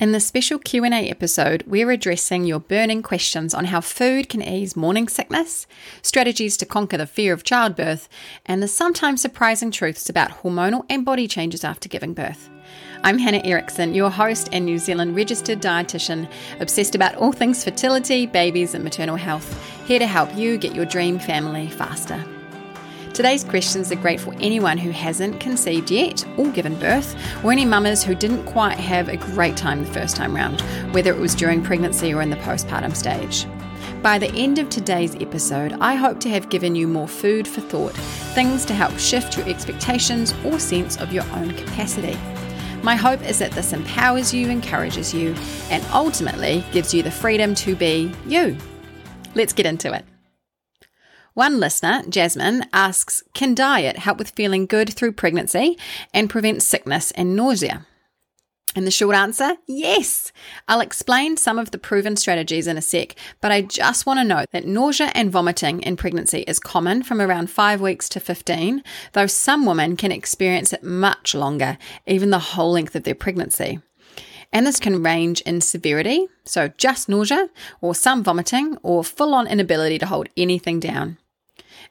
In this special Q&A episode, we're addressing your burning questions on how food can ease morning sickness, strategies to conquer the fear of childbirth, and the sometimes surprising truths about hormonal and body changes after giving birth. I'm Hannah Erickson, your host and New Zealand registered dietitian, obsessed about all things fertility, babies, and maternal health, here to help you get your dream family faster. Today's questions are great for anyone who hasn't conceived yet or given birth, or any mamas who didn't quite have a great time the first time round, whether it was during pregnancy or in the postpartum stage. By the end of today's episode, I hope to have given you more food for thought, things to help shift your expectations or sense of your own capacity. My hope is that this empowers you, encourages you, and ultimately gives you the freedom to be you. Let's get into it. One listener, Jasmine, asks Can diet help with feeling good through pregnancy and prevent sickness and nausea? And the short answer, yes. I'll explain some of the proven strategies in a sec, but I just want to note that nausea and vomiting in pregnancy is common from around 5 weeks to 15, though some women can experience it much longer, even the whole length of their pregnancy. And this can range in severity, so just nausea, or some vomiting, or full on inability to hold anything down.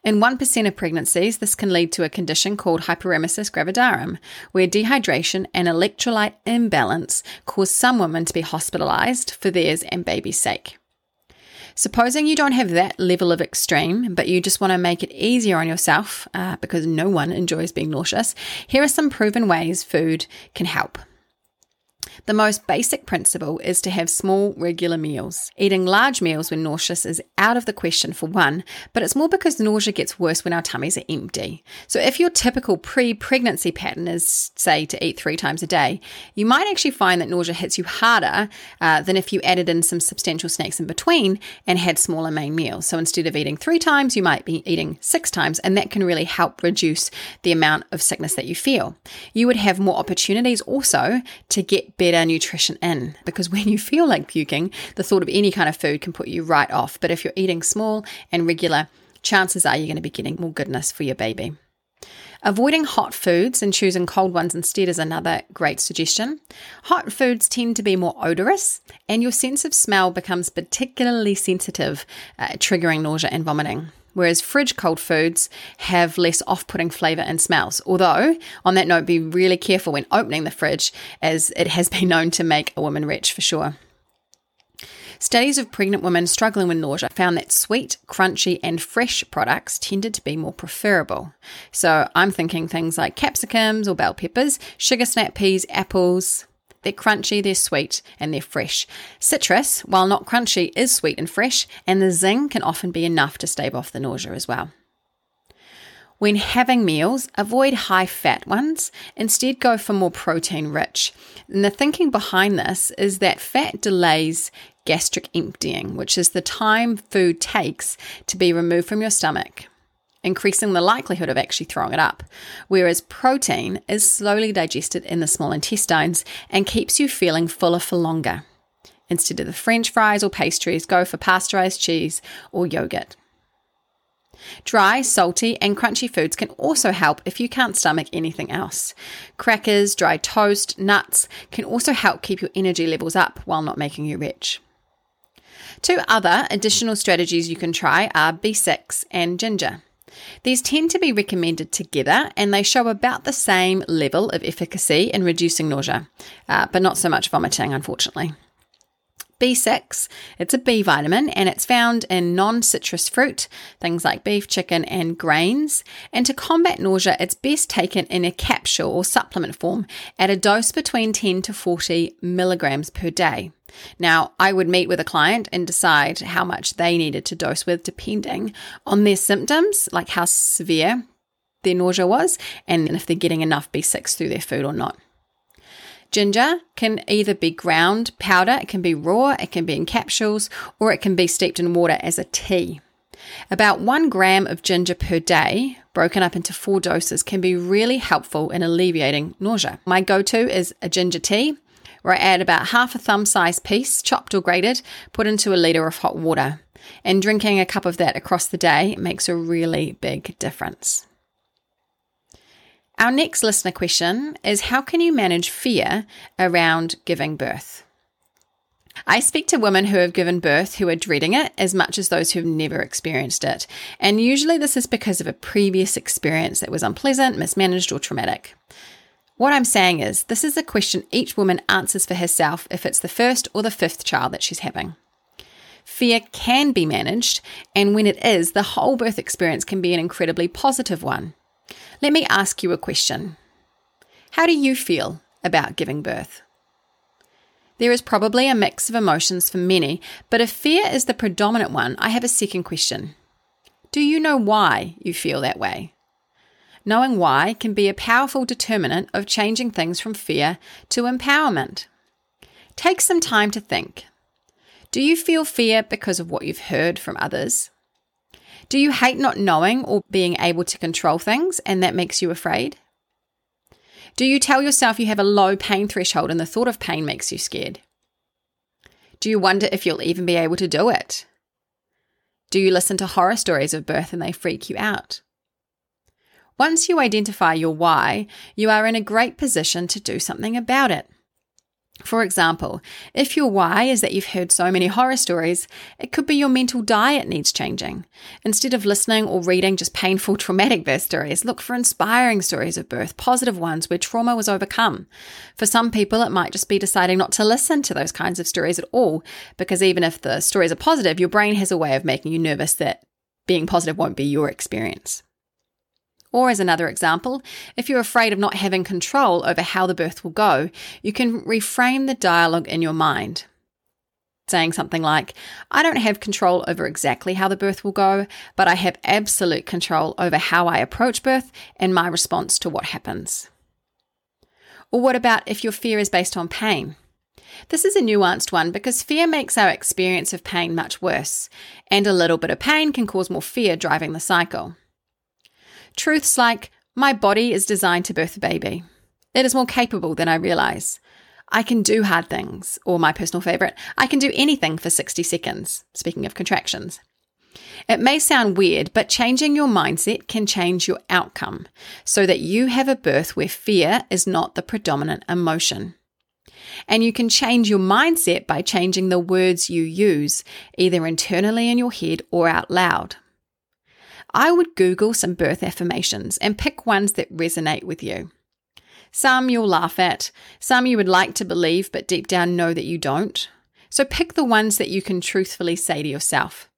In 1% of pregnancies, this can lead to a condition called hyperemesis gravidarum, where dehydration and electrolyte imbalance cause some women to be hospitalized for theirs and baby's sake. Supposing you don't have that level of extreme, but you just want to make it easier on yourself uh, because no one enjoys being nauseous, here are some proven ways food can help. The most basic principle is to have small, regular meals. Eating large meals when nauseous is out of the question for one, but it's more because nausea gets worse when our tummies are empty. So if your typical pre pregnancy pattern is, say, to eat three times a day, you might actually find that nausea hits you harder uh, than if you added in some substantial snacks in between and had smaller main meals. So instead of eating three times, you might be eating six times, and that can really help reduce the amount of sickness that you feel. You would have more opportunities also to get better better nutrition in because when you feel like puking, the thought of any kind of food can put you right off. But if you're eating small and regular, chances are you're going to be getting more goodness for your baby. Avoiding hot foods and choosing cold ones instead is another great suggestion. Hot foods tend to be more odorous, and your sense of smell becomes particularly sensitive, uh, triggering nausea and vomiting whereas fridge cold foods have less off putting flavour and smells. Although, on that note, be really careful when opening the fridge, as it has been known to make a woman rich for sure. Studies of pregnant women struggling with nausea found that sweet, crunchy, and fresh products tended to be more preferable. So I'm thinking things like capsicums or bell peppers, sugar snap peas, apples, they're crunchy, they're sweet, and they're fresh. Citrus, while not crunchy, is sweet and fresh, and the zing can often be enough to stave off the nausea as well. When having meals, avoid high fat ones. Instead, go for more protein rich. And the thinking behind this is that fat delays gastric emptying, which is the time food takes to be removed from your stomach increasing the likelihood of actually throwing it up. Whereas protein is slowly digested in the small intestines and keeps you feeling fuller for longer. Instead of the french fries or pastries, go for pasteurized cheese or yogurt. Dry, salty, and crunchy foods can also help if you can't stomach anything else. Crackers, dry toast, nuts can also help keep your energy levels up while not making you rich. Two other additional strategies you can try are B6 and ginger. These tend to be recommended together and they show about the same level of efficacy in reducing nausea, uh, but not so much vomiting, unfortunately. B6, it's a B vitamin and it's found in non citrus fruit, things like beef, chicken, and grains. And to combat nausea, it's best taken in a capsule or supplement form at a dose between 10 to 40 milligrams per day. Now, I would meet with a client and decide how much they needed to dose with depending on their symptoms, like how severe their nausea was, and if they're getting enough B6 through their food or not. Ginger can either be ground powder, it can be raw, it can be in capsules, or it can be steeped in water as a tea. About one gram of ginger per day, broken up into four doses, can be really helpful in alleviating nausea. My go to is a ginger tea where I add about half a thumb sized piece, chopped or grated, put into a litre of hot water. And drinking a cup of that across the day makes a really big difference. Our next listener question is How can you manage fear around giving birth? I speak to women who have given birth who are dreading it as much as those who've never experienced it. And usually this is because of a previous experience that was unpleasant, mismanaged, or traumatic. What I'm saying is, this is a question each woman answers for herself if it's the first or the fifth child that she's having. Fear can be managed, and when it is, the whole birth experience can be an incredibly positive one. Let me ask you a question How do you feel about giving birth? There is probably a mix of emotions for many, but if fear is the predominant one, I have a second question. Do you know why you feel that way? Knowing why can be a powerful determinant of changing things from fear to empowerment. Take some time to think. Do you feel fear because of what you've heard from others? Do you hate not knowing or being able to control things and that makes you afraid? Do you tell yourself you have a low pain threshold and the thought of pain makes you scared? Do you wonder if you'll even be able to do it? Do you listen to horror stories of birth and they freak you out? Once you identify your why, you are in a great position to do something about it. For example, if your why is that you've heard so many horror stories, it could be your mental diet needs changing. Instead of listening or reading just painful, traumatic birth stories, look for inspiring stories of birth, positive ones where trauma was overcome. For some people, it might just be deciding not to listen to those kinds of stories at all, because even if the stories are positive, your brain has a way of making you nervous that being positive won't be your experience. Or, as another example, if you're afraid of not having control over how the birth will go, you can reframe the dialogue in your mind. Saying something like, I don't have control over exactly how the birth will go, but I have absolute control over how I approach birth and my response to what happens. Or what about if your fear is based on pain? This is a nuanced one because fear makes our experience of pain much worse, and a little bit of pain can cause more fear driving the cycle. Truths like, my body is designed to birth a baby. It is more capable than I realize. I can do hard things, or my personal favorite, I can do anything for 60 seconds, speaking of contractions. It may sound weird, but changing your mindset can change your outcome so that you have a birth where fear is not the predominant emotion. And you can change your mindset by changing the words you use, either internally in your head or out loud. I would Google some birth affirmations and pick ones that resonate with you. Some you'll laugh at, some you would like to believe but deep down know that you don't. So pick the ones that you can truthfully say to yourself.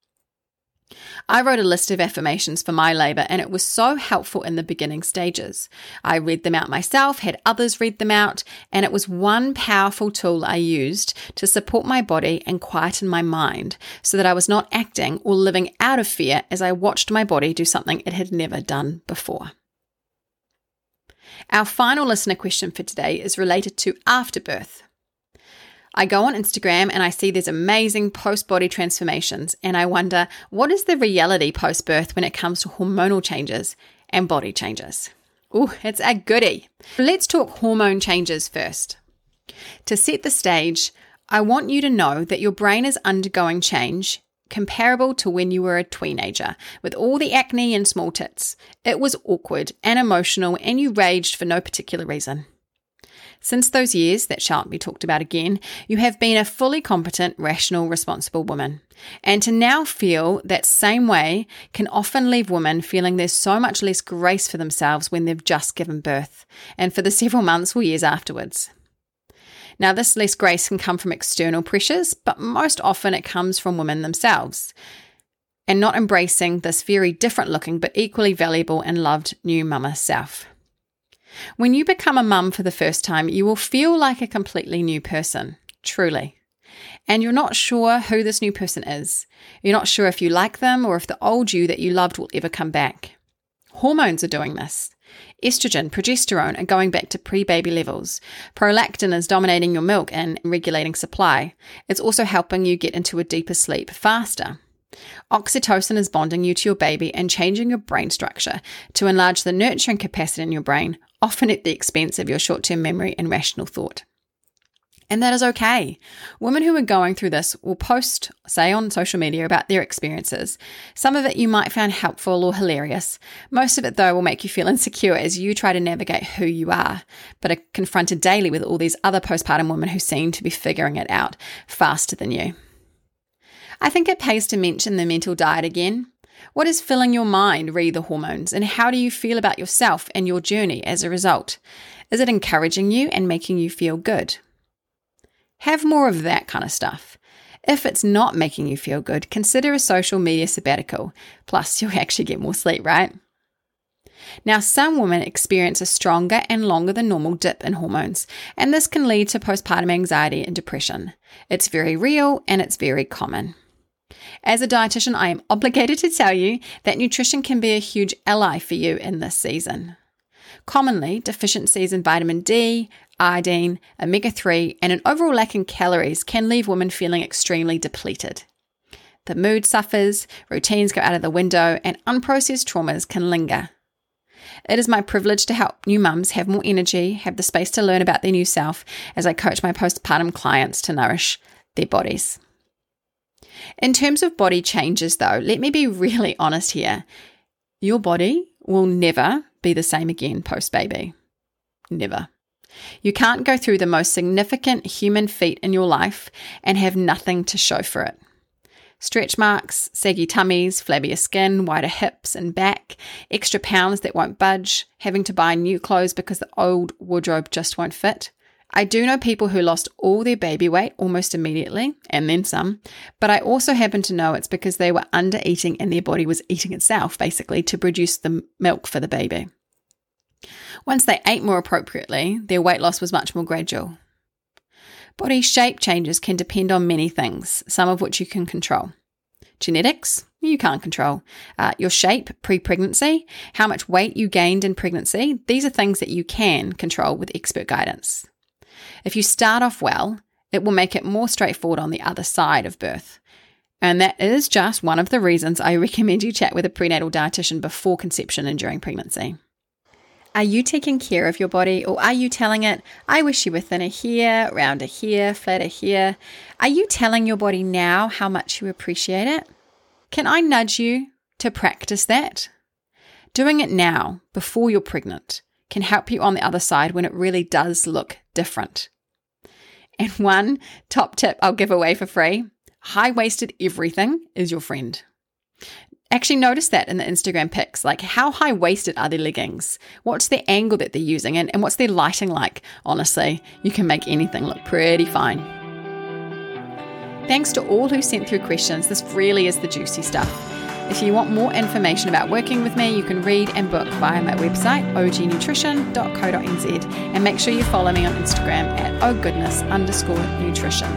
I wrote a list of affirmations for my labour and it was so helpful in the beginning stages. I read them out myself, had others read them out, and it was one powerful tool I used to support my body and quieten my mind so that I was not acting or living out of fear as I watched my body do something it had never done before. Our final listener question for today is related to afterbirth. I go on Instagram and I see these amazing post body transformations, and I wonder what is the reality post birth when it comes to hormonal changes and body changes? Ooh, it's a goodie. Let's talk hormone changes first. To set the stage, I want you to know that your brain is undergoing change comparable to when you were a teenager with all the acne and small tits. It was awkward and emotional, and you raged for no particular reason. Since those years that shan't be talked about again, you have been a fully competent, rational, responsible woman. And to now feel that same way can often leave women feeling there's so much less grace for themselves when they've just given birth and for the several months or years afterwards. Now, this less grace can come from external pressures, but most often it comes from women themselves and not embracing this very different looking but equally valuable and loved new mama self. When you become a mum for the first time, you will feel like a completely new person, truly. And you're not sure who this new person is. You're not sure if you like them or if the old you that you loved will ever come back. Hormones are doing this. Estrogen, progesterone are going back to pre baby levels. Prolactin is dominating your milk and regulating supply. It's also helping you get into a deeper sleep faster. Oxytocin is bonding you to your baby and changing your brain structure to enlarge the nurturing capacity in your brain often at the expense of your short term memory and rational thought. And that is okay. Women who are going through this will post, say, on social media about their experiences. Some of it you might find helpful or hilarious. Most of it, though, will make you feel insecure as you try to navigate who you are, but are confronted daily with all these other postpartum women who seem to be figuring it out faster than you. I think it pays to mention the mental diet again. What is filling your mind re the hormones, and how do you feel about yourself and your journey as a result? Is it encouraging you and making you feel good? Have more of that kind of stuff. If it's not making you feel good, consider a social media sabbatical. Plus, you'll actually get more sleep, right? Now, some women experience a stronger and longer than normal dip in hormones, and this can lead to postpartum anxiety and depression. It's very real and it's very common. As a dietitian, I am obligated to tell you that nutrition can be a huge ally for you in this season. Commonly, deficiencies in vitamin D, iodine, omega 3, and an overall lack in calories can leave women feeling extremely depleted. The mood suffers, routines go out of the window, and unprocessed traumas can linger. It is my privilege to help new mums have more energy, have the space to learn about their new self as I coach my postpartum clients to nourish their bodies. In terms of body changes, though, let me be really honest here. Your body will never be the same again post baby. Never. You can't go through the most significant human feat in your life and have nothing to show for it. Stretch marks, saggy tummies, flabbier skin, wider hips and back, extra pounds that won't budge, having to buy new clothes because the old wardrobe just won't fit. I do know people who lost all their baby weight almost immediately, and then some, but I also happen to know it's because they were under eating and their body was eating itself, basically, to produce the milk for the baby. Once they ate more appropriately, their weight loss was much more gradual. Body shape changes can depend on many things, some of which you can control. Genetics, you can't control. Uh, your shape pre pregnancy, how much weight you gained in pregnancy, these are things that you can control with expert guidance. If you start off well, it will make it more straightforward on the other side of birth. And that is just one of the reasons I recommend you chat with a prenatal dietitian before conception and during pregnancy. Are you taking care of your body or are you telling it, I wish you were thinner here, rounder here, flatter here? Are you telling your body now how much you appreciate it? Can I nudge you to practice that? Doing it now, before you're pregnant, can help you on the other side when it really does look different. And one top tip I'll give away for free high waisted everything is your friend. Actually, notice that in the Instagram pics. Like, how high waisted are their leggings? What's the angle that they're using? And, and what's their lighting like? Honestly, you can make anything look pretty fine. Thanks to all who sent through questions. This really is the juicy stuff. If you want more information about working with me, you can read and book via my website, ognutrition.co.nz, and make sure you follow me on Instagram at ohgoodness underscore nutrition.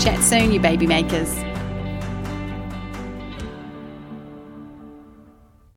Chat soon, you baby makers.